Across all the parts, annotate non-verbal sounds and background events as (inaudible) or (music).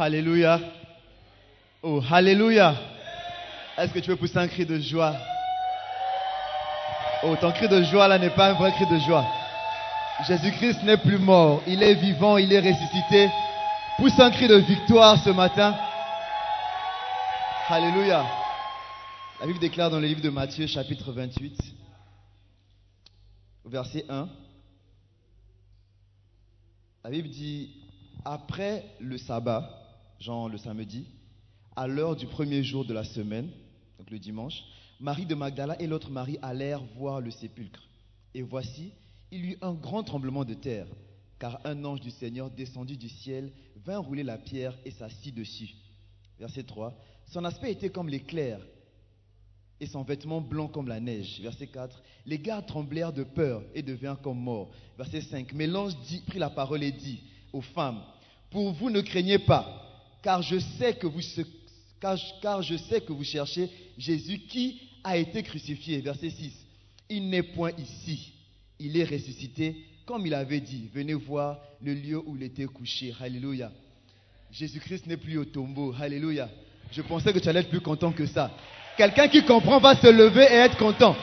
Alléluia. Oh, Alléluia. Est-ce que tu veux pousser un cri de joie? Oh, ton cri de joie là n'est pas un vrai cri de joie. Jésus-Christ n'est plus mort. Il est vivant, il est ressuscité. Pousse un cri de victoire ce matin. Alléluia. La Bible déclare dans le livre de Matthieu chapitre 28, au verset 1. La Bible dit, après le sabbat, genre le samedi, à l'heure du premier jour de la semaine, donc le dimanche, Marie de Magdala et l'autre Marie allèrent voir le sépulcre. Et voici, il y eut un grand tremblement de terre, car un ange du Seigneur descendu du ciel vint rouler la pierre et s'assit dessus. Verset 3. Son aspect était comme l'éclair et son vêtement blanc comme la neige. Verset 4. Les gardes tremblèrent de peur et devinrent comme morts. Verset 5. Mais l'ange prit la parole et dit aux femmes, pour vous ne craignez pas, car je sais que vous, cherchez Jésus qui a été crucifié. Verset 6. Il n'est point ici. Il est ressuscité, comme il avait dit. Venez voir le lieu où il était couché. Alléluia. Jésus-Christ n'est plus au tombeau. Alléluia. Je pensais que tu allais être plus content que ça. Quelqu'un qui comprend va se lever et être content.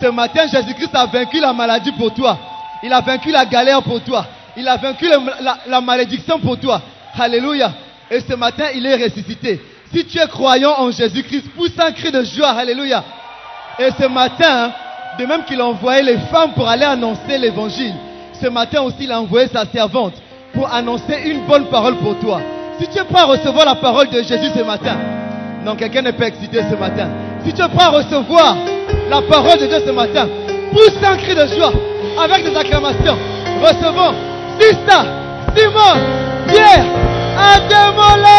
Ce matin, Jésus-Christ a vaincu la maladie pour toi. Il a vaincu la galère pour toi. Il a vaincu la malédiction pour toi. Alléluia. Et ce matin, il est ressuscité. Si tu es croyant en Jésus-Christ, pousse un cri de joie. Alléluia. Et ce matin, de même qu'il a envoyé les femmes pour aller annoncer l'évangile, ce matin aussi il a envoyé sa servante pour annoncer une bonne parole pour toi. Si tu es prêt à recevoir la parole de Jésus ce matin, non, quelqu'un n'est pas excité ce matin. Si tu es prêt à recevoir la parole de Dieu ce matin, pousse un cri de joie avec des acclamations. Recevons Sista, Simon, Pierre, Adémọ́lá.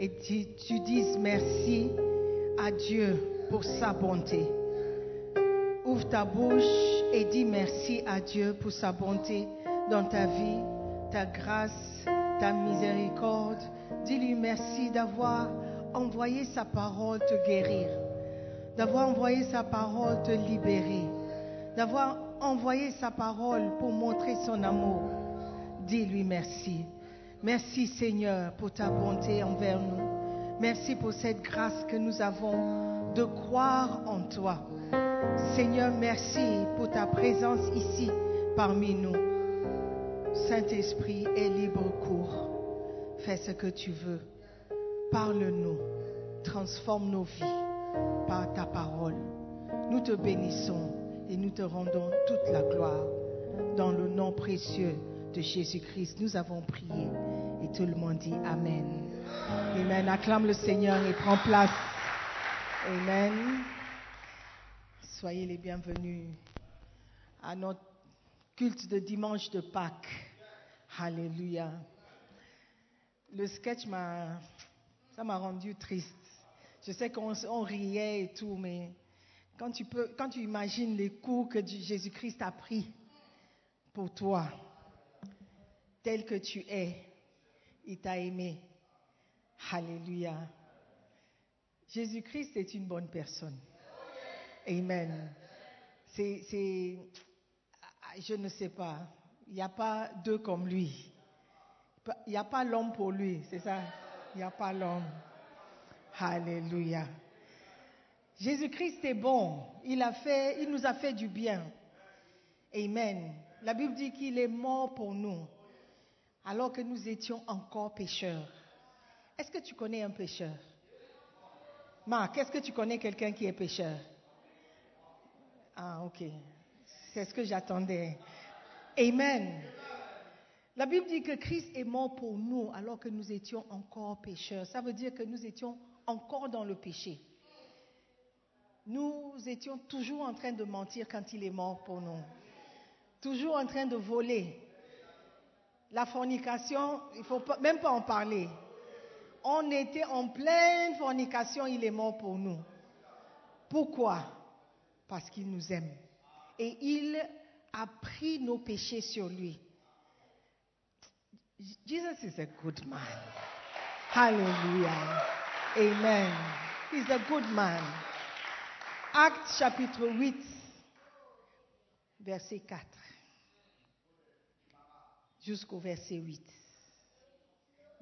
Et tu, tu dises merci à Dieu pour sa bonté. Ouvre ta bouche et dis merci à Dieu pour sa bonté dans ta vie, ta grâce, ta miséricorde. Dis-lui merci d'avoir envoyé sa parole te guérir, d'avoir envoyé sa parole te libérer, d'avoir envoyé sa parole pour montrer son amour. Dis-lui merci. Merci Seigneur pour ta bonté envers nous. Merci pour cette grâce que nous avons de croire en toi. Seigneur, merci pour ta présence ici parmi nous. Saint-Esprit est libre cours. Fais ce que tu veux. Parle-nous. Transforme nos vies par ta parole. Nous te bénissons et nous te rendons toute la gloire. Dans le nom précieux de Jésus-Christ, nous avons prié. Et tout le monde dit Amen. Amen. Acclame le Seigneur et prends place. Amen. Soyez les bienvenus à notre culte de dimanche de Pâques. Alléluia. Le sketch m'a, ça m'a rendu triste. Je sais qu'on on riait et tout, mais quand tu peux, quand tu imagines les coups que Jésus-Christ a pris pour toi, tel que tu es, il t'a aimé. Alléluia. Jésus-Christ est une bonne personne. Amen. C'est, je ne sais pas. Il n'y a pas deux comme lui. Il n'y a pas l'homme pour lui, c'est ça? Il n'y a pas l'homme. Alléluia. Jésus-Christ est bon. Il, a fait, il nous a fait du bien. Amen. La Bible dit qu'il est mort pour nous alors que nous étions encore pécheurs. Est-ce que tu connais un pécheur Marc, est-ce que tu connais quelqu'un qui est pécheur Ah, ok. C'est ce que j'attendais. Amen. La Bible dit que Christ est mort pour nous alors que nous étions encore pécheurs. Ça veut dire que nous étions encore dans le péché. Nous étions toujours en train de mentir quand il est mort pour nous. Toujours en train de voler. La fornication, il ne faut même pas en parler. On était en pleine fornication, il est mort pour nous. Pourquoi? Parce qu'il nous aime. Et il a pris nos péchés sur lui. Jesus is a good man. Hallelujah. Amen. He's a good man. Acte chapitre 8, verset 4 jusqu'au verset 8.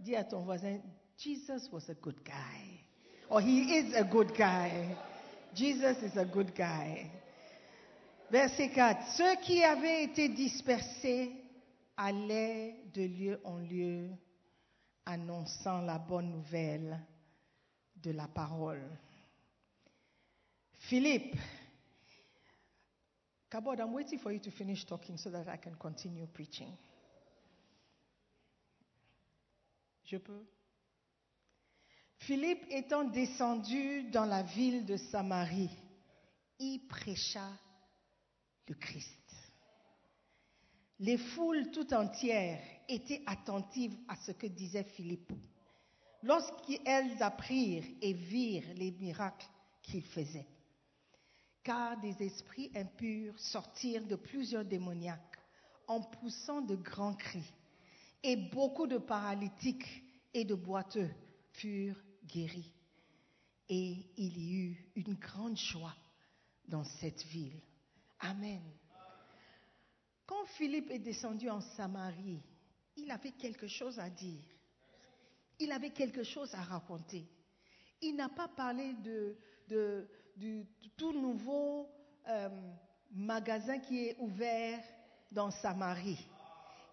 Dis à ton voisin, Jesus was a good guy. Or he is a good guy. Jesus is a good guy. Verset 4. Ceux qui avaient été dispersés allaient de lieu en lieu annonçant la bonne nouvelle de la parole. Philippe, Kabod, I'm waiting for you to finish talking so that I can continue preaching. Je peux Philippe étant descendu dans la ville de Samarie, y prêcha le Christ. Les foules tout entières étaient attentives à ce que disait Philippe. Lorsqu'elles apprirent et virent les miracles qu'il faisait, car des esprits impurs sortirent de plusieurs démoniaques en poussant de grands cris, et beaucoup de paralytiques et de boiteux furent guéris. Et il y eut une grande joie dans cette ville. Amen. Quand Philippe est descendu en Samarie, il avait quelque chose à dire. Il avait quelque chose à raconter. Il n'a pas parlé de, du tout nouveau euh, magasin qui est ouvert dans Samarie.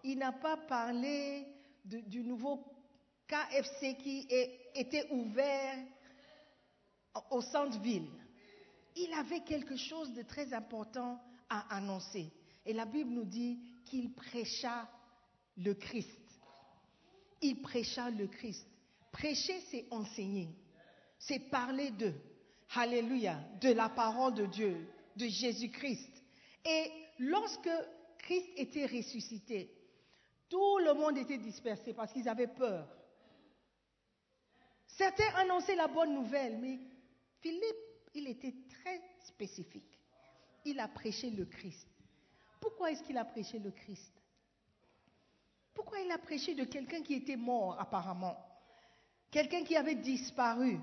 Il n'a pas parlé du nouveau KFC qui était ouvert au centre-ville. Il avait quelque chose de très important à annoncer. Et la Bible nous dit qu'il prêcha le Christ. Il prêcha le Christ. Prêcher, c'est enseigner. C'est parler de, Alléluia, de la parole de Dieu, de Jésus-Christ. Et lorsque Christ était ressuscité, tout le monde était dispersé parce qu'ils avaient peur. Certains annonçaient la bonne nouvelle, mais Philippe, il était très spécifique. Il a prêché le Christ. Pourquoi est-ce qu'il a prêché le Christ? Pourquoi il a prêché de quelqu'un qui était mort apparemment? Quelqu'un qui avait disparu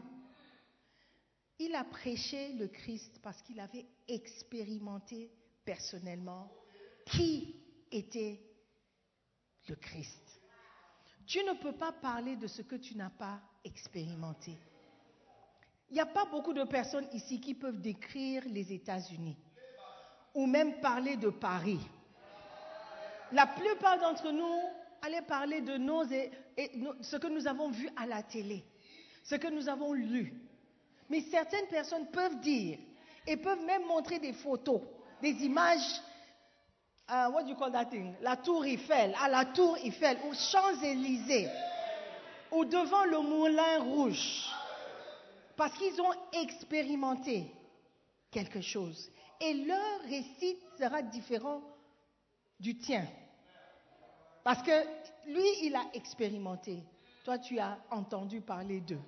Il a prêché le Christ parce qu'il avait expérimenté personnellement qui était le Christ. Tu ne peux pas parler de ce que tu n'as pas expérimenté. Il n'y a pas beaucoup de personnes ici qui peuvent décrire les États-Unis ou même parler de Paris. La plupart d'entre nous allaient parler de nos, ce que nous avons vu à la télé, ce que nous avons lu. Mais certaines personnes peuvent dire et peuvent même montrer des photos, des images, uh, what do you call that thing? La tour Eiffel, à la tour Eiffel, aux Champs-Élysées, ou devant le Moulin Rouge, parce qu'ils ont expérimenté quelque chose et leur récit sera différent du tien. Parce que lui, il a expérimenté. Toi, tu as entendu parler d'eux.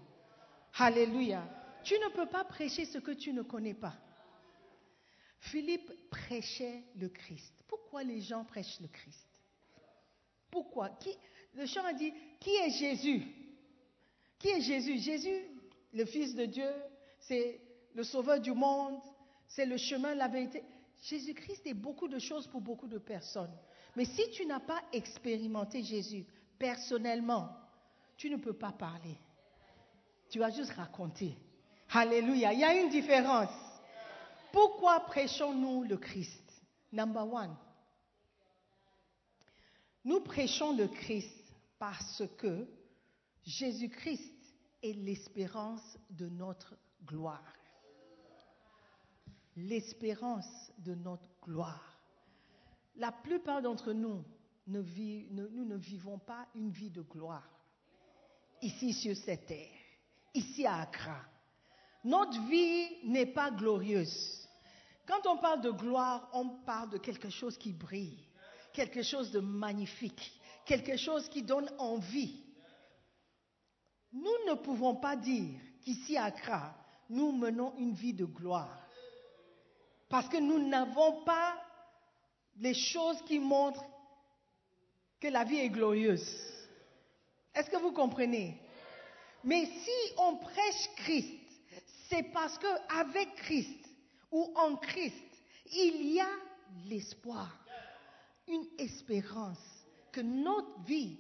Alléluia. Tu ne peux pas prêcher ce que tu ne connais pas. Philippe prêchait le Christ. Pourquoi les gens prêchent le Christ? Pourquoi? Qui, Le chant dit, qui est Jésus? Qui est Jésus? Jésus, le Fils de Dieu, c'est le Sauveur du monde, c'est le chemin, la vérité. Jésus-Christ est beaucoup de choses pour beaucoup de personnes. Mais si tu n'as pas expérimenté Jésus personnellement, tu ne peux pas parler. tu vas juste raconter. Alléluia. Il y a une différence. Pourquoi prêchons-nous le Christ? Number one. Nous prêchons le Christ parce que Jésus-Christ est l'espérance de notre gloire. L'espérance de notre gloire. La plupart d'entre nous, ne vivons pas une vie de gloire ici sur cette terre, ici à Accra. Notre vie n'est pas glorieuse. Quand on parle de gloire, on parle de quelque chose qui brille, quelque chose de magnifique, quelque chose qui donne envie. Nous ne pouvons pas dire qu'ici à Accra, nous menons une vie de gloire. Parce que nous n'avons pas les choses qui montrent que la vie est glorieuse. Est-ce que vous comprenez? Mais si on prêche Christ, c'est parce que avec Christ ou en Christ, il y a l'espoir, une espérance que notre vie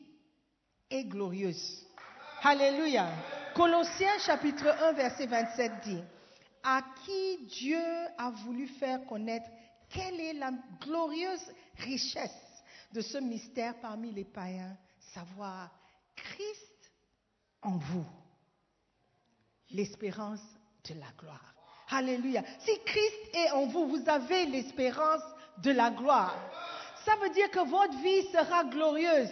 est glorieuse. Alléluia. Colossiens chapitre 1 verset 27 dit, à qui Dieu a voulu faire connaître quelle est la glorieuse richesse de ce mystère parmi les païens, savoir Christ en vous, l'espérance de la gloire. Alléluia. Si Christ est en vous, vous avez l'espérance de la gloire. Ça veut dire que votre vie sera glorieuse.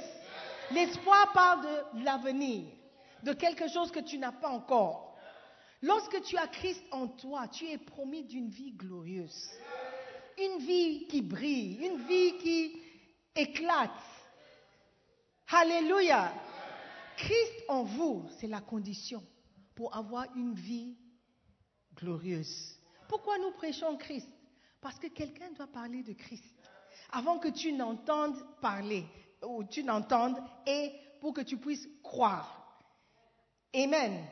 L'espoir parle de l'avenir, de quelque chose que tu n'as pas encore. Lorsque tu as Christ en toi, tu es promis d'une vie glorieuse. Une vie qui brille, une vie qui éclate. Alléluia. Christ en vous, c'est la condition pour avoir une vie glorieuse. Pourquoi nous prêchons Christ? Parce que quelqu'un doit parler de Christ avant que tu n'entendes parler ou tu n'entendes et pour que tu puisses croire. Amen.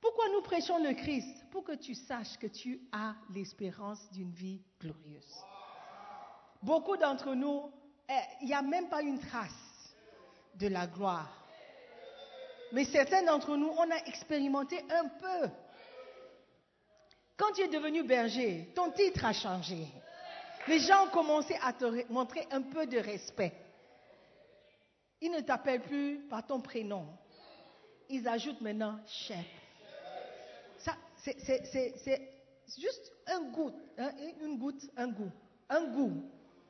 Pourquoi nous prêchons le Christ? Pour que tu saches que tu as l'espérance d'une vie glorieuse. Beaucoup d'entre nous, eh, il n'y a même pas une trace de la gloire. Mais certains d'entre nous, on a expérimenté un peu. Quand tu es devenu berger, ton titre a changé. Les gens ont commencé à te re- montrer un peu de respect. Ils ne t'appellent plus par ton prénom. Ils ajoutent maintenant chef. Ça, c'est juste un goût, hein, une goutte, un goût, un goût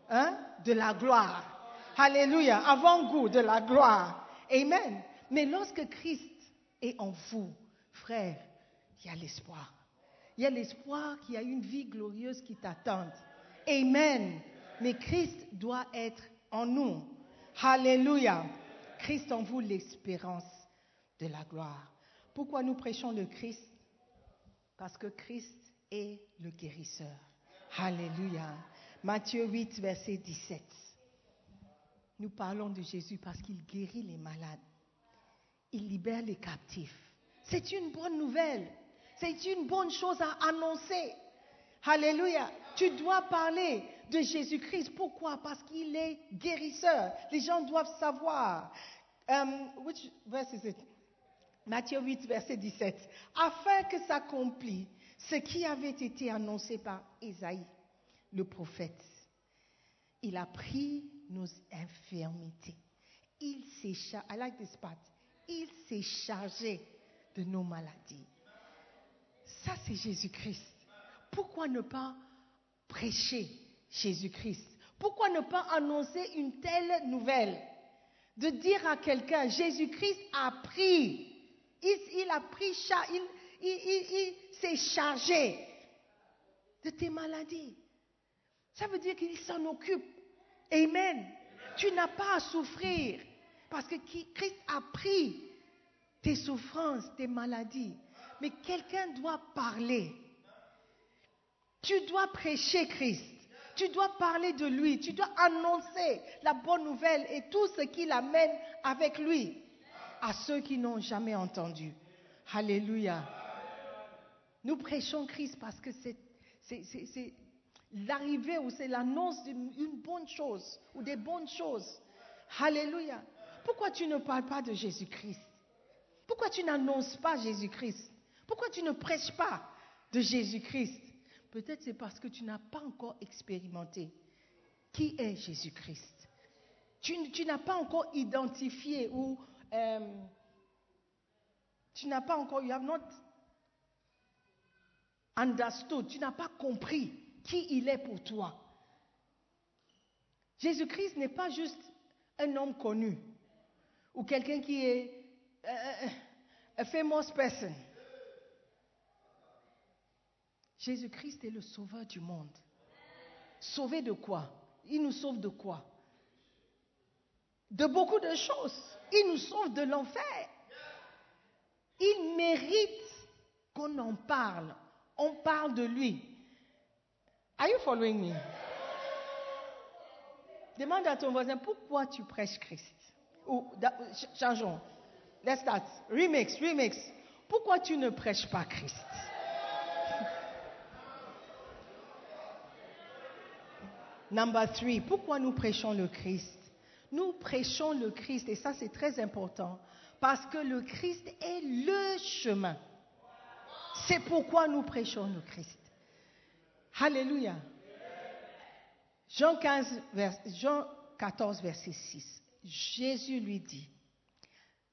hein, de la gloire. Alléluia, avant-goût de la gloire. Amen. Mais lorsque Christ est en vous, frère, il y a l'espoir. Il y a l'espoir qu'il y a une vie glorieuse qui t'attend. Amen. Mais Christ doit être en nous. Alléluia. Christ en vous, l'espérance de la gloire. Pourquoi nous prêchons le Christ? Parce que Christ est le guérisseur. Alléluia. Matthieu 8, verset 17. Nous parlons de Jésus parce qu'il guérit les malades. Il libère les captifs. C'est une bonne nouvelle. C'est une bonne chose à annoncer. Alléluia. Tu dois parler de Jésus-Christ. Pourquoi? Parce qu'il est guérisseur. Les gens doivent savoir. Um, which verse is it? Matthieu 8, verset 17. Afin que s'accomplisse ce qui avait été annoncé par Isaïe, le prophète. Il a pris nos infirmités. Il s'est chargé, like. Il s'est chargé de nos maladies. Ça, c'est Jésus-Christ. Pourquoi ne pas prêcher Jésus-Christ? Pourquoi ne pas annoncer une telle nouvelle? De dire à quelqu'un, Jésus-Christ a pris, il, a pris, il, s'est chargé de tes maladies. Ça veut dire qu'il s'en occupe. Amen. Tu n'as pas à souffrir parce que Christ a pris tes souffrances, tes maladies. Mais quelqu'un doit parler. Tu dois prêcher Christ. Tu dois parler de lui. Tu dois annoncer la bonne nouvelle et tout ce qu'il amène avec lui à ceux qui n'ont jamais entendu. Alléluia. Nous prêchons Christ parce que c'est, l'arrivée ou c'est l'annonce d'une une bonne chose ou des bonnes choses. Alléluia. Pourquoi tu ne parles pas de Jésus-Christ? Pourquoi tu n'annonces pas Jésus-Christ? Pourquoi tu ne prêches pas de Jésus-Christ? Peut-être c'est parce que tu n'as pas encore expérimenté qui est Jésus-Christ. Tu, n'as pas encore identifié ou euh, tu n'as pas encore, you have not understood, tu n'as pas compris qui il est pour toi. Jésus-Christ n'est pas juste un homme connu ou quelqu'un qui est euh, a famous person. Jésus-Christ est le sauveur du monde. Sauvé de quoi? Il nous sauve de quoi? De beaucoup de choses. Il nous sauve de l'enfer. Il mérite qu'on en parle. On parle de lui. Are you following me? Demande à ton voisin pourquoi tu prêches Christ? Ou changeons. Let's start. Remix, remix. Pourquoi tu ne prêches pas Christ? Number three, pourquoi nous prêchons le Christ? Nous prêchons le Christ, et ça c'est très important, parce que le Christ est le chemin. C'est pourquoi nous prêchons le Christ. Alléluia. Jean, 15, Jean 14, verset 6. Jésus lui dit,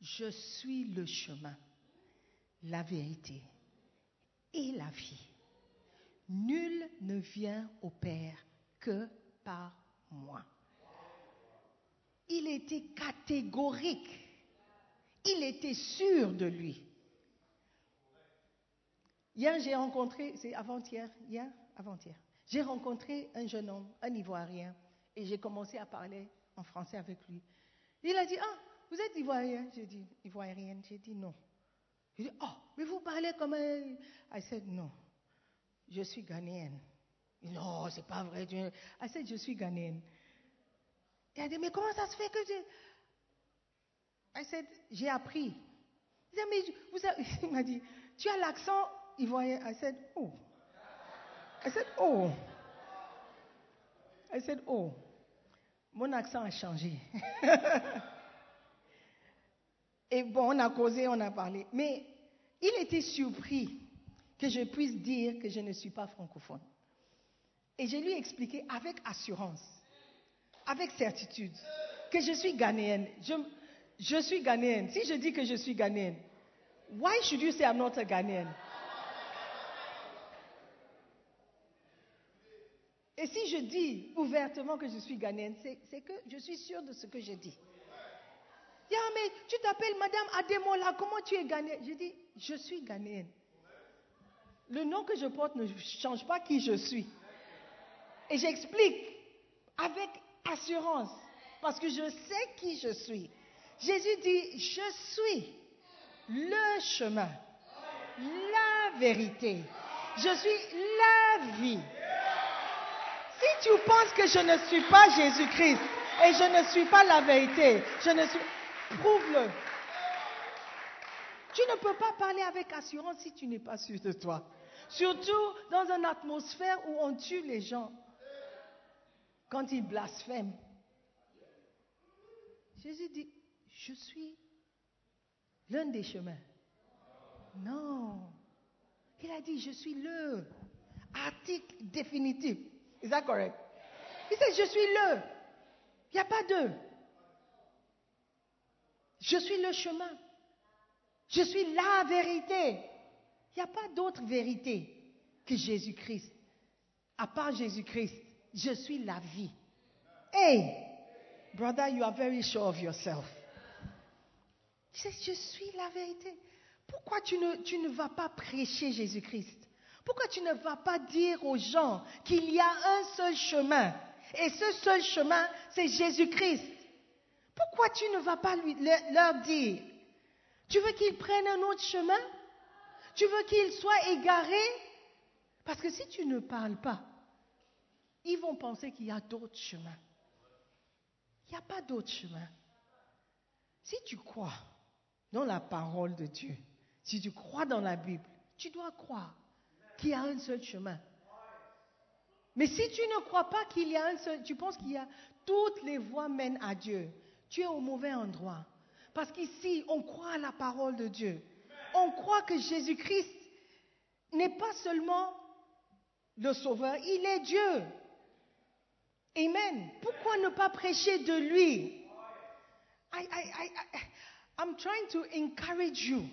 je suis le chemin, la vérité et la vie. Nul ne vient au Père que par moi. Il était catégorique. Il était sûr de lui. Hier, j'ai rencontré, c'est avant-hier, hier, avant-hier, j'ai rencontré un jeune homme, un Ivoirien, et j'ai commencé à parler en français avec lui. Il a dit, ah, vous êtes Ivoirien J'ai dit, Ivoirienne J'ai dit non. Il dit, oh, mais vous parlez comme un... I said, non, je suis ghanéenne. Non, c'est pas vrai. I said, je suis ghanéenne. Il a dit, mais comment ça se fait que je... I said, j'ai appris. Il, dit, vous (laughs) m'a dit, tu as l'accent ivoirien. I said, oh. I said, oh. I said, oh. Mon accent a changé. (laughs) Et bon, on a causé, on a parlé. Mais il était surpris que je puisse dire que je ne suis pas francophone. Et je lui ai expliqué avec assurance, avec certitude, que je suis ghanéenne. Je, suis ghanéenne. Si je dis que je suis ghanéenne, why should you say I'm not a Ghanaian? Et si je dis ouvertement que je suis ghanéenne, c'est que je suis sûre de ce que je dis. Mais tu t'appelles Madame Ademola, comment tu es ghanéenne? Je dis, je suis ghanéenne. Le nom que je porte ne change pas qui je suis. Et j'explique avec assurance, parce que je sais qui je suis. Jésus dit, je suis le chemin, la vérité. Je suis la vie. Si tu penses que je ne suis pas Jésus-Christ et je ne suis pas la vérité, je ne suis... Prouve-le. Tu ne peux pas parler avec assurance si tu n'es pas sûr de toi. Surtout dans une atmosphère où on tue les gens quand il blasphème. Jésus dit, je suis l'un des chemins. Non. Il a dit, je suis le article définitif. Is that correct? Il dit, je suis le. Il n'y a pas deux. Je suis le chemin. Je suis la vérité. Il n'y a pas d'autre vérité que Jésus-Christ. À part Jésus-Christ, je suis la vie. Hey, brother, you are very sure of yourself. Je suis la vérité. Pourquoi tu ne, tu ne vas pas prêcher Jésus-Christ? Pourquoi tu ne vas pas dire aux gens qu'il y a un seul chemin? Et ce seul chemin, c'est Jésus-Christ. Pourquoi tu ne vas pas leur dire? Tu veux qu'ils prennent un autre chemin? Tu veux qu'ils soient égarés Parce que si tu ne parles pas, ils vont penser qu'il y a d'autres chemins. Il n'y a pas d'autre chemin. Si tu crois dans la parole de Dieu, si tu crois dans la Bible, tu dois croire qu'il y a un seul chemin. Mais si tu ne crois pas qu'il y a un seul, tu penses qu'il y a toutes les voies mènent à Dieu, tu es au mauvais endroit. Parce qu'ici, on croit à la parole de Dieu. On croit que Jésus-Christ n'est pas seulement le Sauveur, il est Dieu. Amen. Pourquoi ne pas prêcher de lui? I, I, I, I'm trying to encourage you.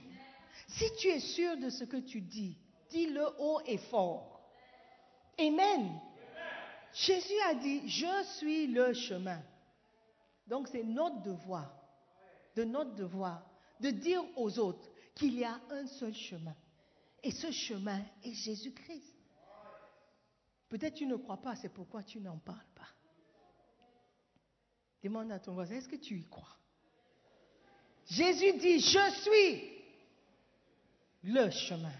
Si tu es sûr de ce que tu dis, dis-le haut et fort. Amen. Jésus a dit, je suis le chemin. Donc c'est notre devoir, de notre devoir, de dire aux autres qu'il y a un seul chemin. Et ce chemin est Jésus-Christ. Peut-être tu ne crois pas, c'est pourquoi tu n'en parles pas. Demande à ton voisin, est-ce que tu y crois? Jésus dit, je suis le chemin.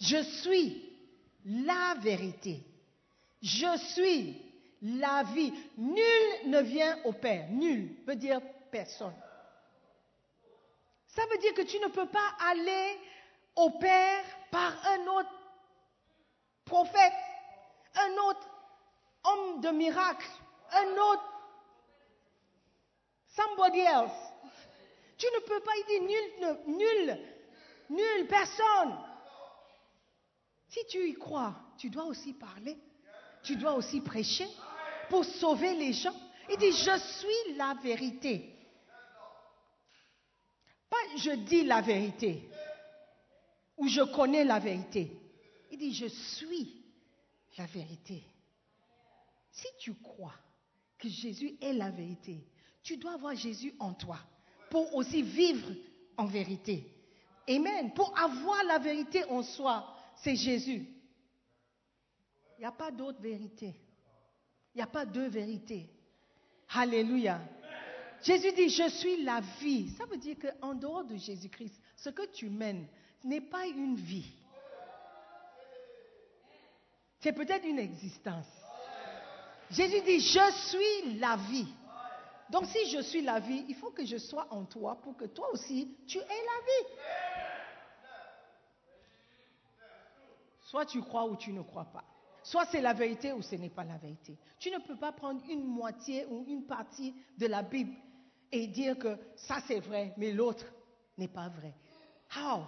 Je suis la vérité. Je suis la vie. Nul ne vient au Père. Nul veut dire personne. Ça veut dire que tu ne peux pas aller au Père par un autre prophète, un autre homme de miracle, un autre somebody else. Tu ne peux pas, dit nul, nul, nul, personne. Si tu y crois, tu dois aussi parler, tu dois aussi prêcher pour sauver les gens. Il dit, je suis la vérité. Pas je dis la vérité ou je connais la vérité. Il dit, je suis la vérité. Si tu crois que Jésus est la vérité, tu dois avoir Jésus en toi pour aussi vivre en vérité. Amen. Pour avoir la vérité en soi, c'est Jésus. Il n'y a pas d'autre vérité. Il n'y a pas deux vérités. Alléluia. Jésus dit, je suis la vie. Ça veut dire qu'en dehors de Jésus-Christ, ce que tu mènes n'est pas une vie. C'est peut-être une existence. Jésus dit, je suis la vie. Donc si je suis la vie, il faut que je sois en toi pour que toi aussi, tu aies la vie. Soit tu crois ou tu ne crois pas. Soit c'est la vérité ou ce n'est pas la vérité. Tu ne peux pas prendre une moitié ou une partie de la Bible et dire que ça c'est vrai, mais l'autre n'est pas vrai. How?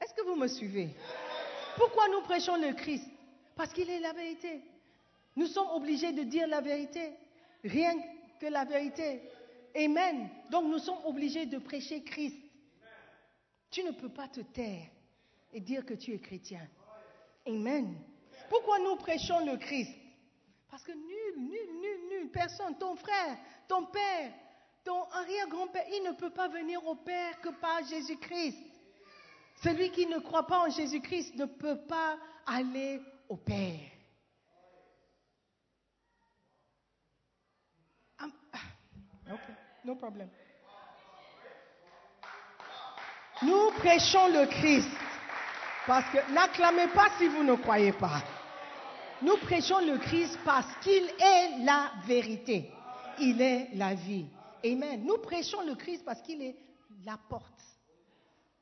Est-ce que vous me suivez? Pourquoi nous prêchons le Christ? Parce qu'il est la vérité. Nous sommes obligés de dire la vérité. Rien que la vérité. Amen. Donc nous sommes obligés de prêcher Christ. Tu ne peux pas te taire et dire que tu es chrétien. Amen. Pourquoi nous prêchons le Christ Parce que nul, nul, nul, nul, personne, ton frère, ton père, ton arrière-grand-père, il ne peut pas venir au Père que par Jésus-Christ. Celui qui ne croit pas en Jésus-Christ ne peut pas aller au Père. Ah, problem. Nous prêchons le Christ. Parce que n'acclamez pas si vous ne croyez pas. Nous prêchons le Christ parce qu'il est la vérité. Il est la vie. Amen. Nous prêchons le Christ parce qu'il est la porte.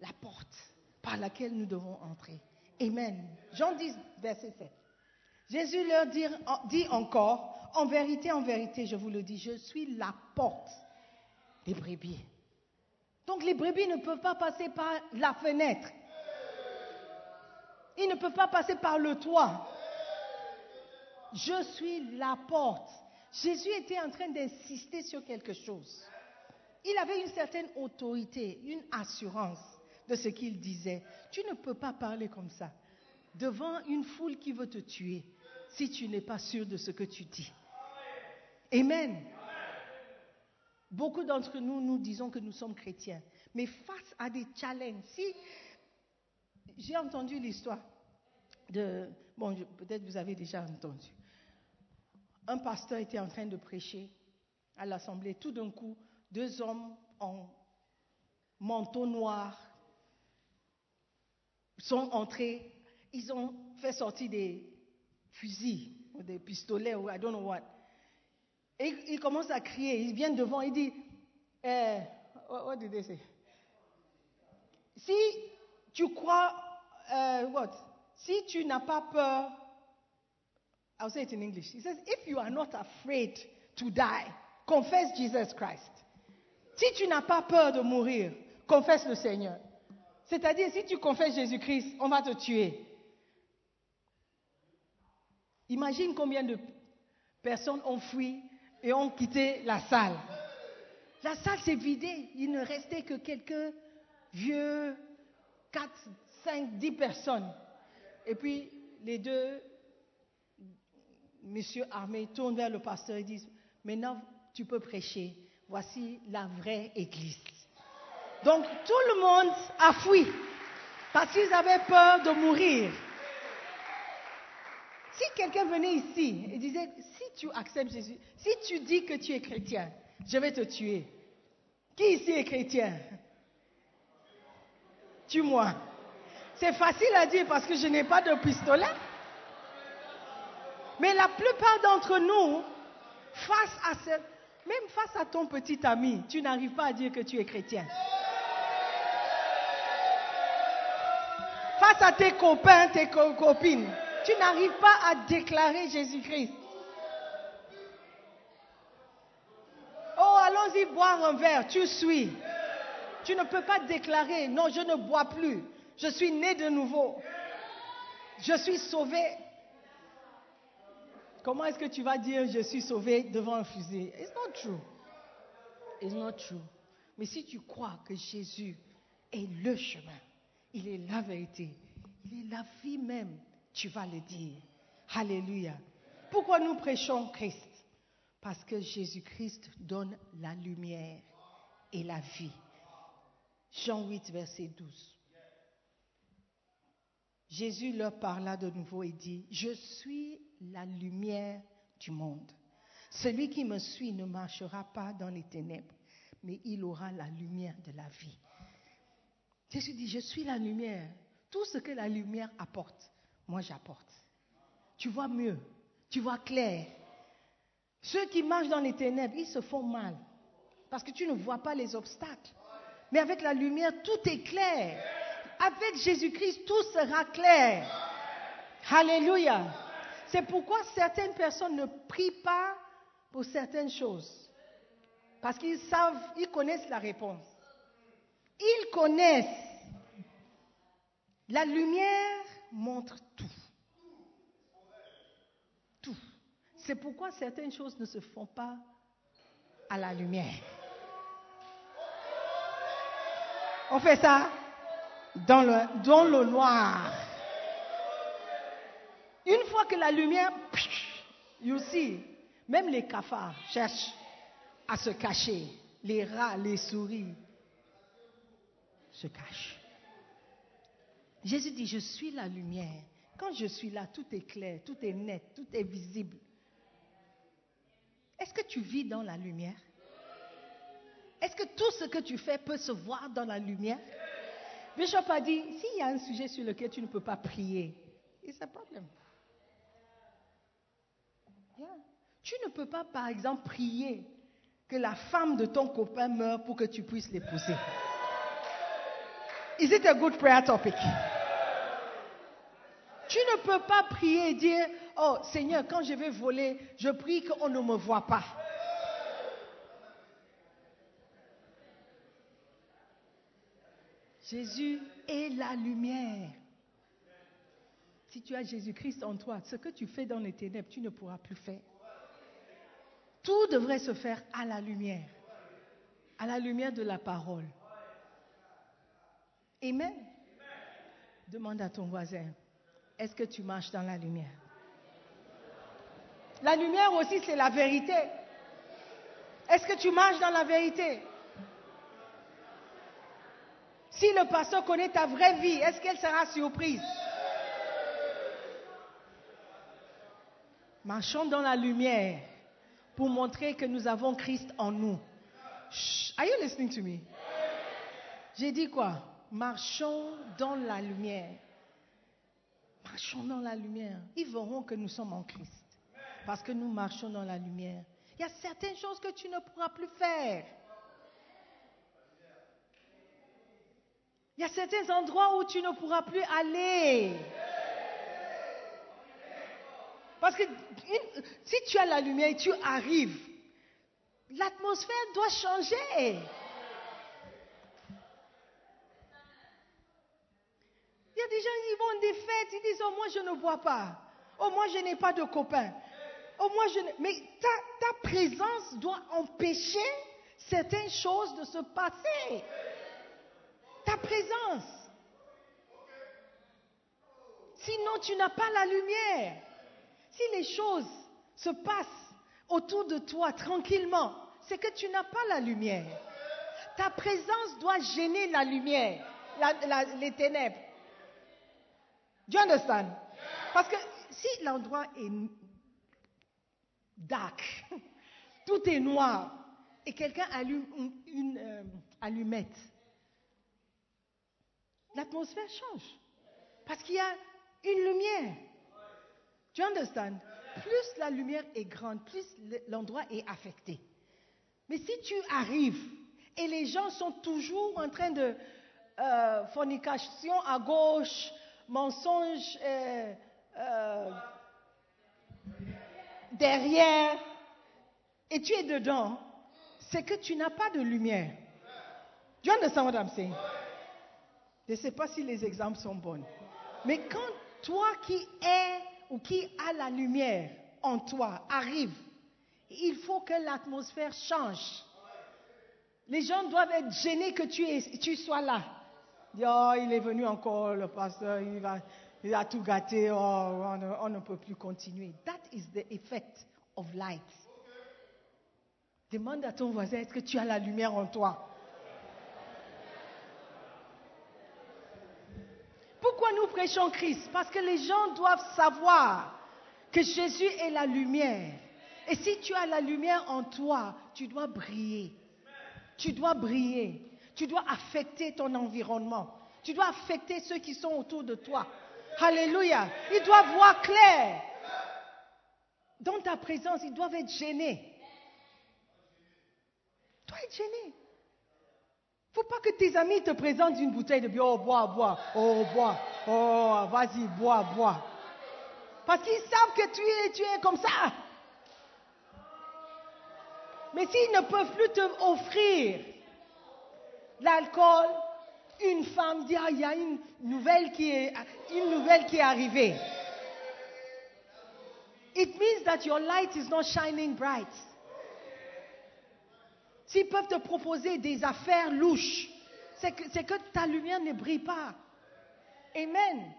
La porte par laquelle nous devons entrer. Amen. Jean 10, verset 7. Jésus leur dit, encore, en vérité, en vérité, je vous le dis, je suis la porte des brebis. Donc les brebis ne peuvent pas passer par la fenêtre. Ils ne peuvent pas passer par le toit. Je suis la porte. Jésus était en train d'insister sur quelque chose. Il avait une certaine autorité, une assurance de ce qu'il disait. Tu ne peux pas parler comme ça devant une foule qui veut te tuer si tu n'es pas sûr de ce que tu dis. Amen. Beaucoup d'entre nous, nous disons que nous sommes chrétiens, mais face à des challenges, si j'ai entendu l'histoire de, bon, peut-être vous avez déjà entendu, un pasteur était en train de prêcher à l'assemblée, tout d'un coup, deux hommes en manteau noir sont entrés, ils ont fait sortir des fusils ou des pistolets ou I don't know what. Et ils commencent à crier, ils viennent devant, ils disent, eh, what did they say? Si tu crois, uh, what? Si tu n'as pas peur, I'll say it in English. He says, if you are not afraid to die, confesse Jesus Christ. Si tu n'as pas peur de mourir, confesse le Seigneur. C'est-à-dire, si tu confesses Jésus-Christ, on va te tuer. Imagine combien de personnes ont fui et ont quitté la salle. La salle s'est vidée. Il ne restait que quelques vieux, 4, 5, 10 personnes. Et puis, les deux messieurs armés tournent vers le pasteur et disent, maintenant, tu peux prêcher. Voici la vraie église. Donc, tout le monde a fui parce qu'ils avaient peur de mourir. Si quelqu'un venait ici et disait, si tu acceptes Jésus, si tu dis que tu es chrétien, je vais te tuer. Qui ici est chrétien? Tue-moi. C'est facile à dire parce que je n'ai pas de pistolet. Mais la plupart d'entre nous, même face à ton petit ami, tu n'arrives pas à dire que tu es chrétien. Face à tes copains, tes co- copines, tu n'arrives pas à déclarer Jésus-Christ. Oh, allons-y boire un verre, tu suis. Tu ne peux pas déclarer, non, je ne bois plus. Je suis né de nouveau. Je suis sauvé. Comment est-ce que tu vas dire je suis sauvé devant un fusil It's not true. It's not true. Mais si tu crois que Jésus est le chemin, il est la vérité, il est la vie même, tu vas le dire. Alléluia. Pourquoi nous prêchons Christ? Parce que Jésus-Christ donne la lumière et la vie. Jean 8, verset 12. Jésus leur parla de nouveau et dit, je suis la lumière du monde. Celui qui me suit ne marchera pas dans les ténèbres, mais il aura la lumière de la vie. Jésus dit, je suis la lumière. Tout ce que la lumière apporte, moi j'apporte. Tu vois mieux, tu vois clair. Ceux qui marchent dans les ténèbres, ils se font mal parce que tu ne vois pas les obstacles. Mais avec la lumière, tout est clair. Avec Jésus-Christ, tout sera clair. Alléluia. C'est pourquoi certaines personnes ne prient pas pour certaines choses. Parce qu'ils savent, ils connaissent la réponse. Ils connaissent. La lumière montre tout. Tout. C'est pourquoi certaines choses ne se font pas à la lumière. On fait ça dans le, noir. Une fois que la lumière, you see, même les cafards cherchent à se cacher. Les rats, les souris se cachent. Jésus dit, je suis la lumière. Quand je suis là, tout est clair, tout est net, tout est visible. Est-ce que tu vis dans la lumière? Est-ce que tout ce que tu fais peut se voir dans la lumière? Bishop a dit, s'il y a un sujet sur lequel tu ne peux pas prier, a problem. Yeah. Tu ne peux pas, par exemple, prier que la femme de ton copain meure pour que tu puisses l'épouser. Is it a good prayer topic? Tu ne peux pas prier et dire, oh Seigneur, quand je vais voler, je prie qu'on ne me voit pas. Jésus est la lumière. Si tu as Jésus-Christ en toi, ce que tu fais dans les ténèbres, tu ne pourras plus faire. Tout devrait se faire à la lumière, à la lumière de la parole. Amen. Demande à ton voisin, est-ce que tu marches dans la lumière? La lumière aussi, c'est la vérité. Est-ce que tu marches dans la vérité? Si le pasteur connaît ta vraie vie, est-ce qu'elle sera surprise? Marchons dans la lumière pour montrer que nous avons Christ en nous. Shh. Are you listening to me? J'ai dit quoi? Marchons dans la lumière. Marchons dans la lumière. Ils verront que nous sommes en Christ. Parce que nous marchons dans la lumière. Il y a certaines choses que tu ne pourras plus faire. Il y a certains endroits où tu ne pourras plus aller. Parce que si tu as la lumière et tu arrives, L'atmosphère doit changer. Il y a des gens qui vont des fêtes, ils disent, oh moi je ne bois pas. Oh moi je n'ai pas de copains. Oh moi je. Mais ta, présence doit empêcher certaines choses de se passer. Ta présence. Sinon tu n'as pas la lumière. Si les choses se passent autour de toi tranquillement, c'est que tu n'as pas la lumière. Ta présence doit gêner la lumière, les ténèbres. Do you? Parce que si l'endroit est dark, (laughs) tout est noir, et quelqu'un allume une, euh, allumette, l'atmosphère change. Parce qu'il y a une lumière. Do you? Plus la lumière est grande, plus le- l'endroit est affecté. Mais si tu arrives et les gens sont toujours en train de euh, fornication à gauche, mensonge euh, euh, derrière, et tu es dedans, c'est que tu n'as pas de lumière. Do you understand what I'm saying? Je ne sais pas si les exemples sont bons. Mais quand toi qui es ou qui a la lumière en toi arrive, il faut que l'atmosphère change. Les gens doivent être gênés que tu, sois là. Oh, il est venu encore, le pasteur, il a tout gâté, oh, on, ne, on ne peut plus continuer. That is the effect of light. Demande à ton voisin, est-ce que tu as la lumière en toi? Pourquoi nous prêchons Christ? Parce que les gens doivent savoir que Jésus est la lumière. Et si tu as la lumière en toi, tu dois briller. Tu dois briller. Tu dois affecter ton environnement. Tu dois affecter ceux qui sont autour de toi. Alléluia. Ils doivent voir clair. Dans ta présence, ils doivent être gênés. Tu dois être gêné. faut pas que tes amis te présentent une bouteille de bière. Oh, bois, bois. Oh, bois. Oh, vas-y, bois, bois. Parce qu'ils savent que tu es, tu es comme ça. Mais s'ils ne peuvent plus te offrir l'alcool, une femme dit, ah, il y a une nouvelle qui est, une nouvelle qui est arrivée. It means that your light is not shining bright. S'ils peuvent te proposer des affaires louches, c'est que, ta lumière ne brille pas. Amen.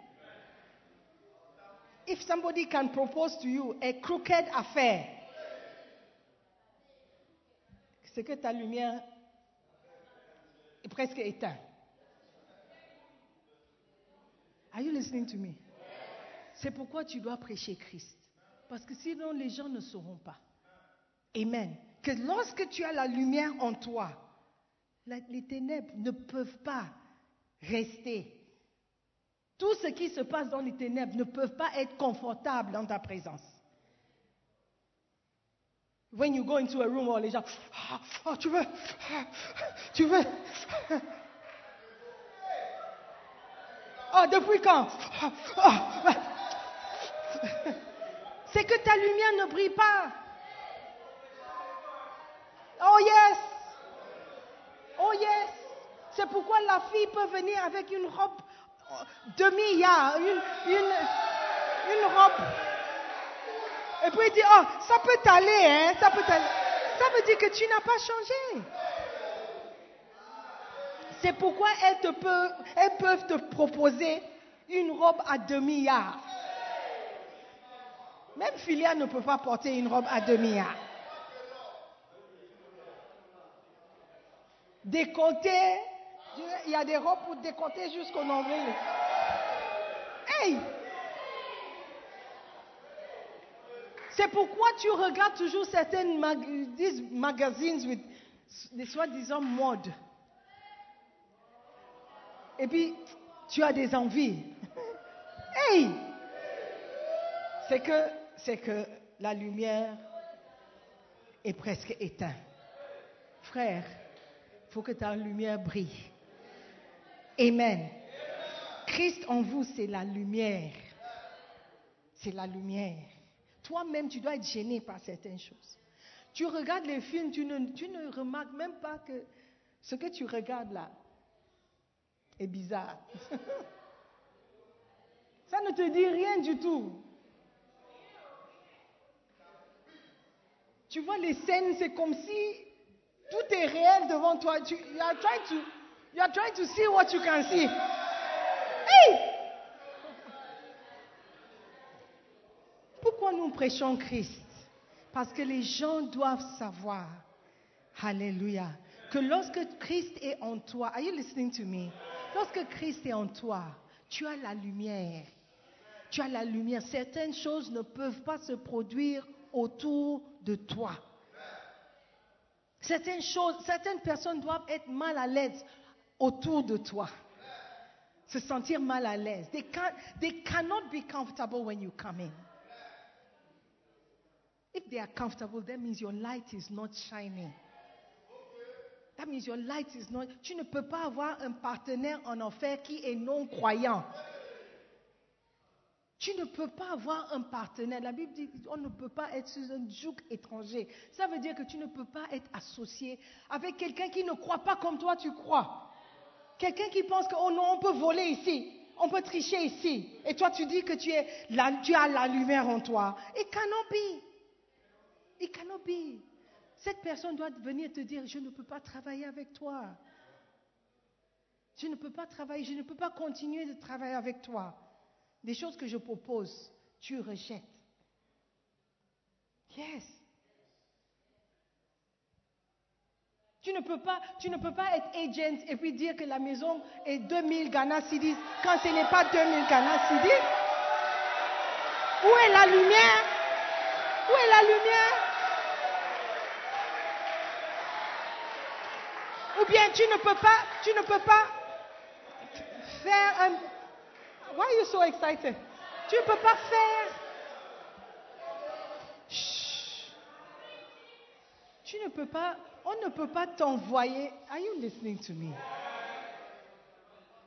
If somebody can propose to you a crooked affair, c'est que ta lumière est presque éteinte. Are you listening to me? C'est pourquoi tu dois prêcher Christ. Parce que sinon, les gens ne sauront pas. Amen. Que lorsque tu as la lumière en toi, les ténèbres ne peuvent pas rester. Tout ce qui se passe dans les ténèbres ne peuvent pas être confortables dans ta présence. When you go into a room, oh, les gens, tu veux, ah, tu veux? Oh, depuis quand? C'est que ta lumière ne brille pas. Oh yes. Oh yes. C'est pourquoi la fille peut venir avec une robe euh, une, une robe. Et puis dire, oh, ça peut t'aller, hein, ça peut t'aller. Ça veut dire que tu n'as pas changé. C'est pourquoi elles, te peuvent, elles peuvent te proposer une robe à demi-yard. Même Philia ne peut pas porter une robe à demi-yard. Décompté, il y a des robes pour décompter jusqu'au nombril. Hey! C'est pourquoi tu regardes toujours certaines magazines with des soi-disant mode. Et puis, tu as des envies. (laughs) Hey! C'est que, c'est que la lumière est presque éteinte. Frère, il faut que ta lumière brille. Amen. Christ en vous, c'est la lumière. C'est la lumière. Toi-même, tu dois être gêné par certaines choses. Tu regardes les films, tu ne, remarques même pas que ce que tu regardes là est bizarre. (laughs) Ça ne te dit rien du tout. Tu vois les scènes, c'est comme si tout est réel devant toi. Tu, you, are trying to, you are trying to see what you can see. Hey! Nous prêchons Christ Parce que les gens doivent savoir, Alléluia, que lorsque Christ est en toi, are you listening to me? Lorsque Christ est en toi, tu as la lumière. Tu as la lumière. Certaines choses ne peuvent pas se produire autour de toi. Certaines choses, certaines personnes doivent être mal à l'aise autour de toi. Se sentir mal à l'aise. They, can't, they cannot be comfortable when you come in. If they are comfortable, that means your light is not shining. That means your light is not. Tu ne peux pas avoir un partenaire en enfer qui est non croyant. Tu ne peux pas avoir un partenaire. La Bible dit on ne peut pas être sous un joug étranger. Ça veut dire que tu ne peux pas être associé avec quelqu'un qui ne croit pas comme toi tu crois. Quelqu'un qui pense que oh non, on peut voler ici, on peut tricher ici. Et toi tu dis que tu, es la, tu as la lumière en toi. It cannot be. It cannot be. Cette personne doit venir te dire je ne peux pas travailler avec toi. Je ne peux pas travailler, je ne peux pas continuer de travailler avec toi. Des choses que je propose, tu rejettes. Yes. Tu ne peux pas, être agent et puis dire que la maison est 2000 Ghana Cedis quand ce n'est pas 2000 Ghana Cedis. Où est la lumière? Où est la lumière? Ou bien tu ne peux pas, tu ne peux pas faire un. Why are you so excited? Tu ne peux pas faire. Chut. Tu ne peux pas, on ne peut pas t'envoyer. Are you listening to me?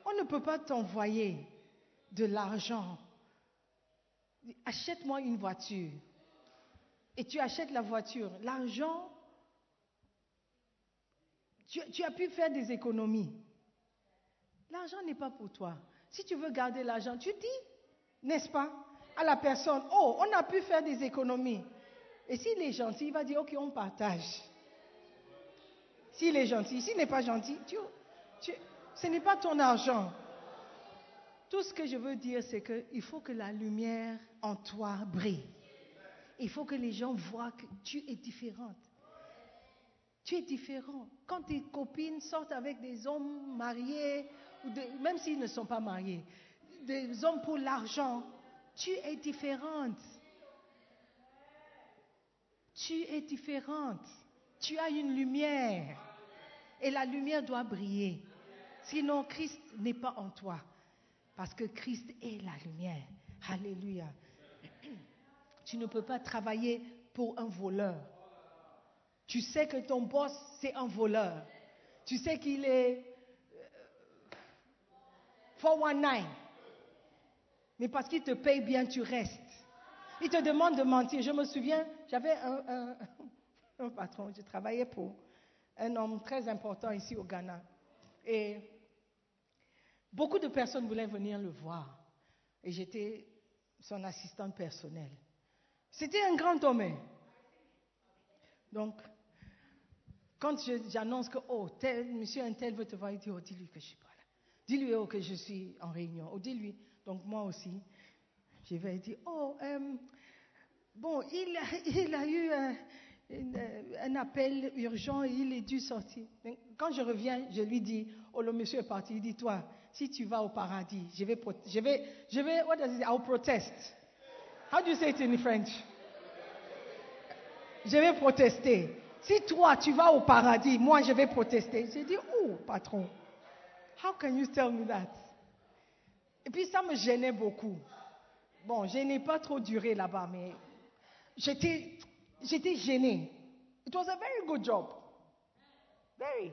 On ne peut pas t'envoyer de l'argent. Achète-moi une voiture. Et tu achètes la voiture. L'argent, tu, as pu faire des économies. L'argent n'est pas pour toi. Si tu veux garder l'argent, tu dis, n'est-ce pas, à la personne, oh, on a pu faire des économies. Et s'il est gentil, il va dire, ok, on partage. S'il est gentil, s'il n'est pas gentil, tu, tu, ce n'est pas ton argent. Tout ce que je veux dire, c'est qu'il faut que la lumière en toi brille. Il faut que les gens voient que tu es différente. Tu es différent. Quand tes copines sortent avec des hommes mariés, ou même s'ils ne sont pas mariés, des hommes pour l'argent, tu es différente. Tu es différente. Tu as une lumière. Et la lumière doit briller. Sinon, Christ n'est pas en toi. Parce que Christ est la lumière. Alléluia. (clears throat) Tu ne peux pas travailler pour un voleur. Tu sais que ton boss, c'est un voleur. Tu sais qu'il est euh, 419. Mais parce qu'il te paye bien, tu restes. Il te demande de mentir. Je me souviens, j'avais (laughs) un, patron, je travaillais pour un homme très important ici au Ghana. Et beaucoup de personnes voulaient venir le voir. Et j'étais son assistante personnelle. C'était un grand homme. Donc, quand j'annonce que, oh, tel, monsieur un tel veut te voir, il dit, oh, dis-lui que je suis pas là. Dis-lui, oh, que je suis en réunion. Oh, dis-lui. Donc, moi aussi, je vais dire, oh, euh, bon, il a, il a eu un, appel urgent et il est dû sortir. Quand je reviens, je lui dis, oh, le monsieur est parti. Il dit, toi, si tu vas au paradis, je vais, je vais, je vais, what does it? I'll protest. How do you say it in French? Je vais protester. Si toi, tu vas au paradis, moi, je vais protester. J'ai dit, oh, patron, how can you tell me that? Et puis, ça me gênait beaucoup. Bon, je n'ai pas trop duré là-bas, mais j'étais, gênée. It was a very good job. Very.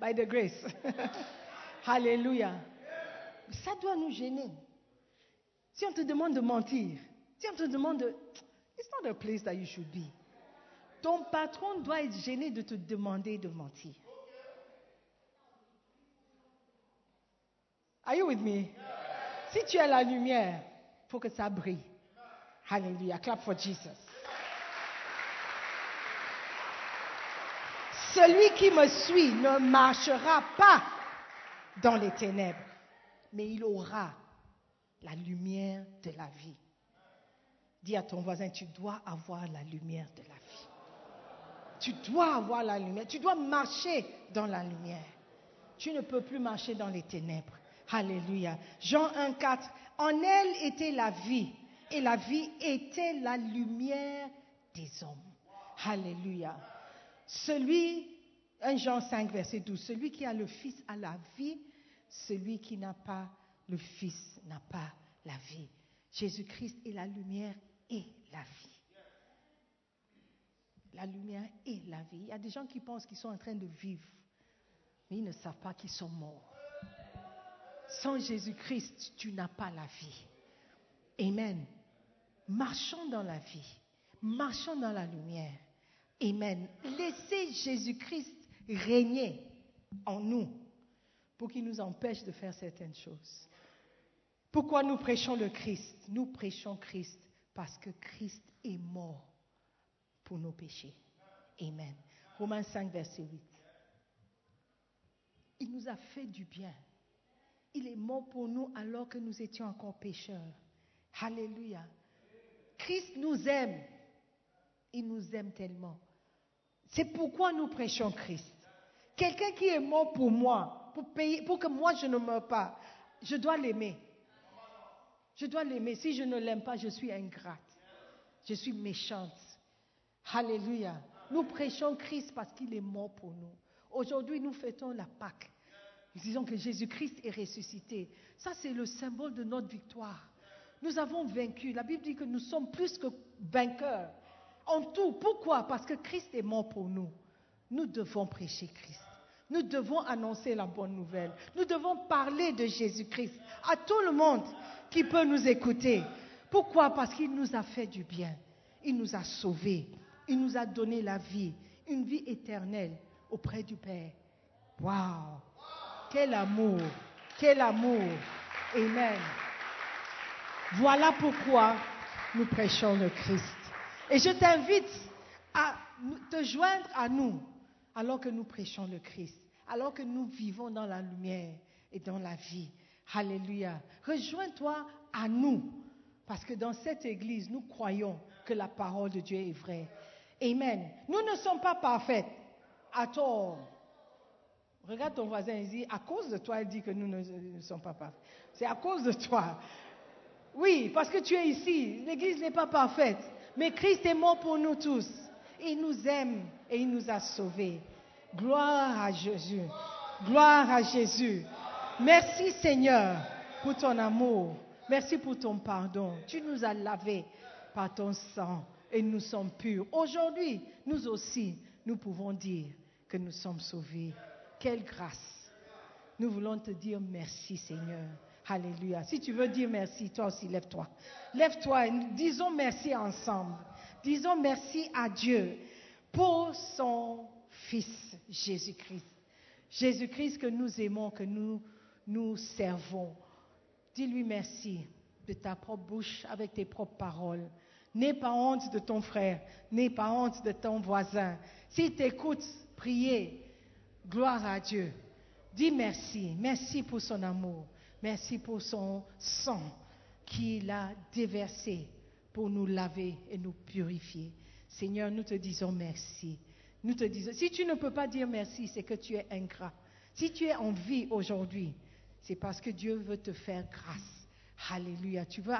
By the grace. (laughs) Hallelujah. Ça doit nous gêner. Si on te demande de mentir, si on te demande de... It's not a place that you should be. Ton patron doit être gêné de te demander de mentir. Are you with me? Si tu as la lumière, il faut que ça brille. Hallelujah. Clap for Jesus. Celui qui me suit ne marchera pas dans les ténèbres, mais il aura la lumière de la vie. Dis à ton voisin, tu dois avoir la lumière de la vie. Tu dois avoir la lumière. Tu dois marcher dans la lumière. Tu ne peux plus marcher dans les ténèbres. Alléluia. Jean 1, 4. En elle était la vie, et la vie était la lumière des hommes. Alléluia. Celui, 1 Jean 5, verset 12, celui qui a le Fils a la vie, celui qui n'a pas le Fils n'a pas la vie. Jésus-Christ est la lumière et la vie. La lumière et la vie. Il y a des gens qui pensent qu'ils sont en train de vivre, mais ils ne savent pas qu'ils sont morts. Sans Jésus-Christ, tu n'as pas la vie. Amen. Marchons dans la vie. Marchons dans la lumière. Amen. Laissez Jésus-Christ régner en nous pour qu'il nous empêche de faire certaines choses. Pourquoi nous prêchons le Christ? Nous prêchons Christ parce que Christ est mort pour nos péchés. Amen. Romains 5, verset 8. Il nous a fait du bien. Il est mort pour nous alors que nous étions encore pécheurs. Alléluia. Christ nous aime. Il nous aime tellement. C'est pourquoi nous prêchons Christ. Quelqu'un qui est mort pour moi, pour, payer, pour que moi je ne meure pas, je dois l'aimer. Je dois l'aimer. Si je ne l'aime pas, je suis ingrate. Je suis méchante. Alléluia. Nous prêchons Christ parce qu'il est mort pour nous. Aujourd'hui, nous fêtons la Pâque. Nous disons que Jésus-Christ est ressuscité. Ça, c'est le symbole de notre victoire. Nous avons vaincu. La Bible dit que nous sommes plus que vainqueurs. En tout. Pourquoi? Parce que Christ est mort pour nous. Nous devons prêcher Christ. Nous devons annoncer la bonne nouvelle. Nous devons parler de Jésus-Christ à tout le monde qui peut nous écouter. Pourquoi? Parce qu'il nous a fait du bien. Il nous a sauvés. Il nous a donné la vie, une vie éternelle auprès du Père. Waouh Quel amour Quel amour Amen. Voilà pourquoi nous prêchons le Christ. Et je t'invite à te joindre à nous alors que nous prêchons le Christ, alors que nous vivons dans la lumière et dans la vie. Alléluia. Rejoins-toi à nous, parce que dans cette église, nous croyons que la parole de Dieu est vraie. Amen. Nous ne sommes pas parfaits. À tort. Regarde ton voisin, il dit, à cause de toi, il dit que nous ne, ne sommes pas parfaits. C'est à cause de toi. Oui, parce que tu es ici. L'église n'est pas parfaite. Mais Christ est mort pour nous tous. Il nous aime et il nous a sauvés. Gloire à Jésus. Gloire à Jésus. Merci Seigneur pour ton amour. Merci pour ton pardon. Tu nous as lavés par ton sang et nous sommes purs. Aujourd'hui, nous aussi, nous pouvons dire que nous sommes sauvés. Quelle grâce. Nous voulons te dire merci Seigneur. Alléluia. Si tu veux dire merci, toi aussi, lève-toi. Lève-toi et disons merci ensemble. Disons merci à Dieu pour son Fils Jésus-Christ. Jésus-Christ que nous aimons, que nous nous servons. Dis-lui merci de ta propre bouche avec tes propres paroles. N'aie pas honte de ton frère, n'aie pas honte de ton voisin. S'il t'écoute, priez. Gloire à Dieu. Dis merci. Merci pour son amour. Merci pour son sang qu'il a déversé pour nous laver et nous purifier. Seigneur, nous te disons merci. Nous te disons, si tu ne peux pas dire merci, c'est que tu es ingrat. Si tu es en vie aujourd'hui, c'est parce que Dieu veut te faire grâce. Alléluia. Tu veux,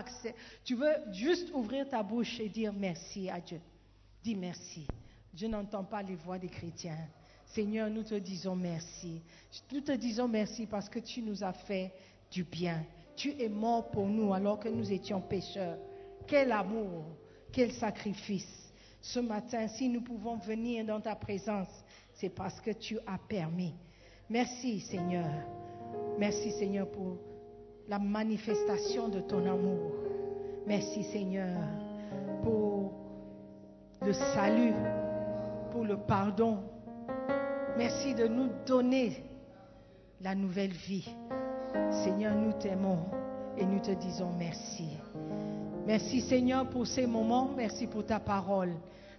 tu veux juste ouvrir ta bouche et dire merci à Dieu. Dis merci. Je n'entends pas les voix des chrétiens. Seigneur, nous te disons merci. Nous te disons merci parce que tu nous as fait du bien. Tu es mort pour nous alors que nous étions pécheurs. Quel amour, quel sacrifice. Ce matin, si nous pouvons venir dans ta présence, c'est parce que tu as permis. Merci Seigneur. Merci Seigneur pour la manifestation de ton amour. Merci Seigneur pour le salut pour le pardon. Merci de nous donner la nouvelle vie. Seigneur, nous t'aimons et nous te disons merci. Merci Seigneur pour ces moments. Merci pour ta parole.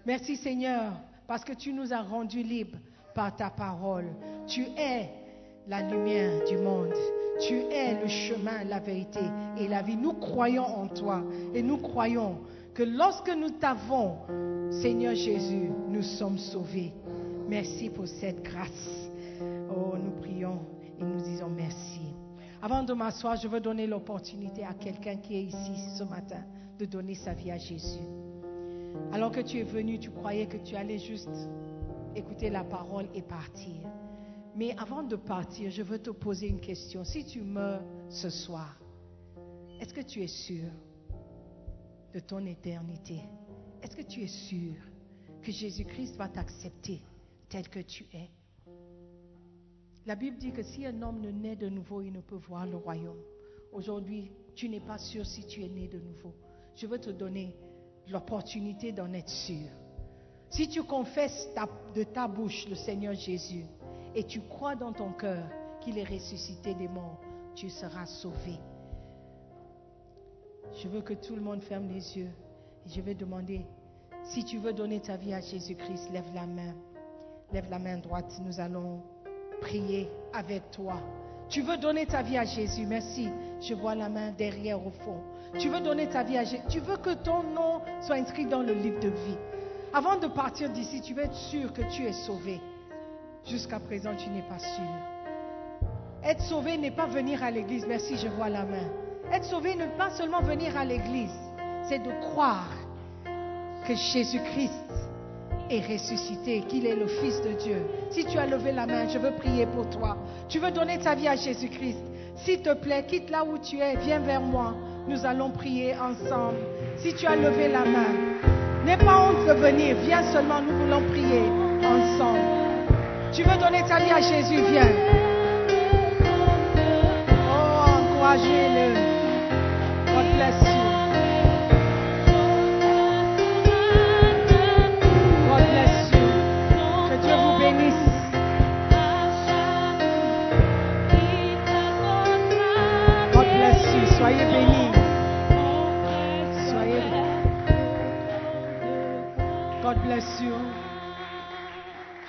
Merci Seigneur parce que tu nous as rendus libres par ta parole. Tu es la lumière du monde. Tu es le chemin, la vérité et la vie. Nous croyons en toi et nous croyons que lorsque nous t'avons, Seigneur Jésus, nous sommes sauvés. Merci pour cette grâce. Oh, nous prions et nous disons merci. Avant de m'asseoir, je veux donner l'opportunité à quelqu'un qui est ici ce matin de donner sa vie à Jésus. Alors que tu es venu, tu croyais que tu allais juste écouter la parole et partir. Mais avant de partir, je veux te poser une question. Si tu meurs ce soir, est-ce que tu es sûr de ton éternité? Est-ce que tu es sûr que Jésus-Christ va t'accepter tel que tu es? La Bible dit que si un homme ne naît de nouveau, il ne peut voir le royaume. Aujourd'hui, tu n'es pas sûr si tu es né de nouveau. Je veux te donner l'opportunité d'en être sûr. Si tu confesses de ta bouche le Seigneur Jésus et tu crois dans ton cœur qu'il est ressuscité des morts, tu seras sauvé. Je veux que tout le monde ferme les yeux et je vais demander, si tu veux donner ta vie à Jésus-Christ, lève la main. Lève la main droite, nous allons prier avec toi. Tu veux donner ta vie à Jésus, merci. Je vois la main derrière au fond. Tu veux donner ta vie à Jésus. Tu veux que ton nom soit inscrit dans le livre de vie. Avant de partir d'ici, tu veux être sûr que tu es sauvé. Jusqu'à présent, tu n'es pas sûr. Être sauvé n'est pas venir à l'église. Merci, je vois la main. Être sauvé n'est pas seulement venir à l'église, c'est de croire que Jésus-Christ est ressuscité, qu'il est le Fils de Dieu. Si tu as levé la main, je veux prier pour toi. Tu veux donner ta vie à Jésus-Christ. S'il te plaît, quitte là où tu es, viens vers moi. Nous allons prier ensemble. Si tu as levé la main, n'aie pas honte de venir. Viens seulement, nous voulons prier ensemble. Tu veux donner ta vie à Jésus, viens. Oh, encouragez-le. God bless you.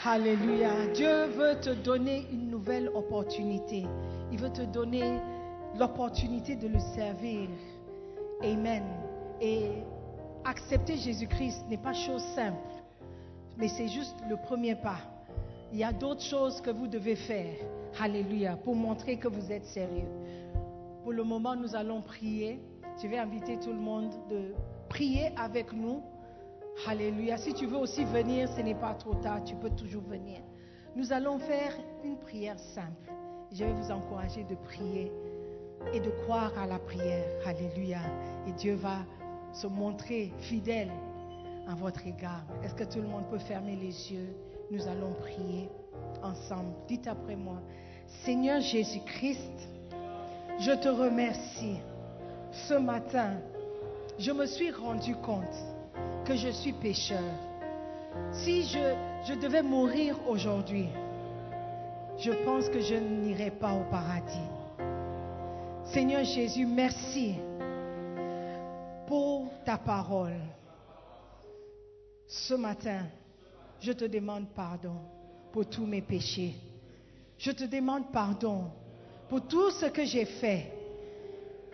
Alléluia. Dieu veut te donner une nouvelle opportunité. Il veut te donner l'opportunité de le servir. Amen. Et accepter Jésus-Christ n'est pas chose simple, mais c'est juste le premier pas. Il y a d'autres choses que vous devez faire. Alléluia. Pour montrer que vous êtes sérieux. Pour le moment, nous allons prier. Je vais inviter tout le monde de prier avec nous. Alléluia. Si tu veux aussi venir, ce n'est pas trop tard, tu peux toujours venir. Nous allons faire une prière simple. Je vais vous encourager de prier et de croire à la prière. Alléluia. Et Dieu va se montrer fidèle à votre égard. Est-ce que tout le monde peut fermer les yeux? Nous allons prier ensemble. Dites après moi, Seigneur Jésus-Christ, je te remercie. Ce matin, je me suis rendu compte que je suis pécheur. Si je, devais mourir aujourd'hui, je pense que je n'irai pas au paradis. Seigneur Jésus, merci pour ta parole. Ce matin, je te demande pardon pour tous mes péchés. Je te demande pardon pour tout ce que j'ai fait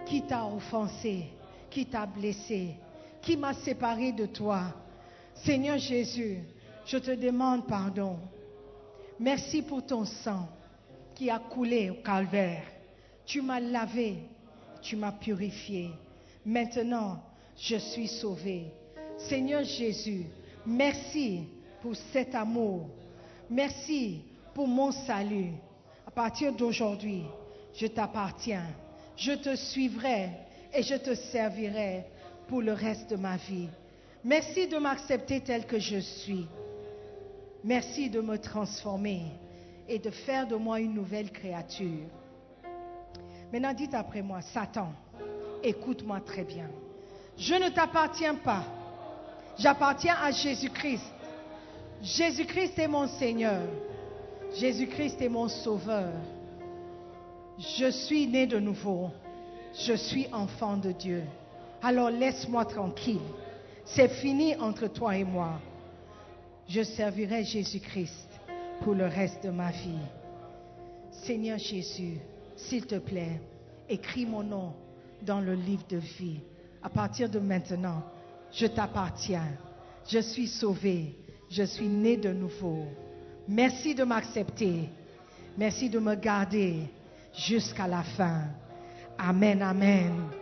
qui t'a offensé, qui t'a blessé, qui m'a séparé de toi. Seigneur Jésus, je te demande pardon. Merci pour ton sang qui a coulé au calvaire. Tu m'as lavé, tu m'as purifié. Maintenant, je suis sauvé. Seigneur Jésus, merci pour cet amour. Merci pour mon salut. À partir d'aujourd'hui, je t'appartiens. Je te suivrai et je te servirai pour le reste de ma vie. Merci de m'accepter tel que je suis. Merci de me transformer et de faire de moi une nouvelle créature. Maintenant, dites après moi, Satan, écoute-moi très bien. Je ne t'appartiens pas. J'appartiens à Jésus-Christ. Jésus-Christ est mon Seigneur. Jésus-Christ est mon Sauveur. Je suis né de nouveau. Je suis enfant de Dieu. Alors laisse-moi tranquille. C'est fini entre toi et moi. Je servirai Jésus-Christ pour le reste de ma vie. Seigneur Jésus, s'il te plaît, écris mon nom dans le livre de vie. À partir de maintenant, je t'appartiens. Je suis sauvé. Je suis né de nouveau. Merci de m'accepter. Merci de me garder jusqu'à la fin. Amen, amen.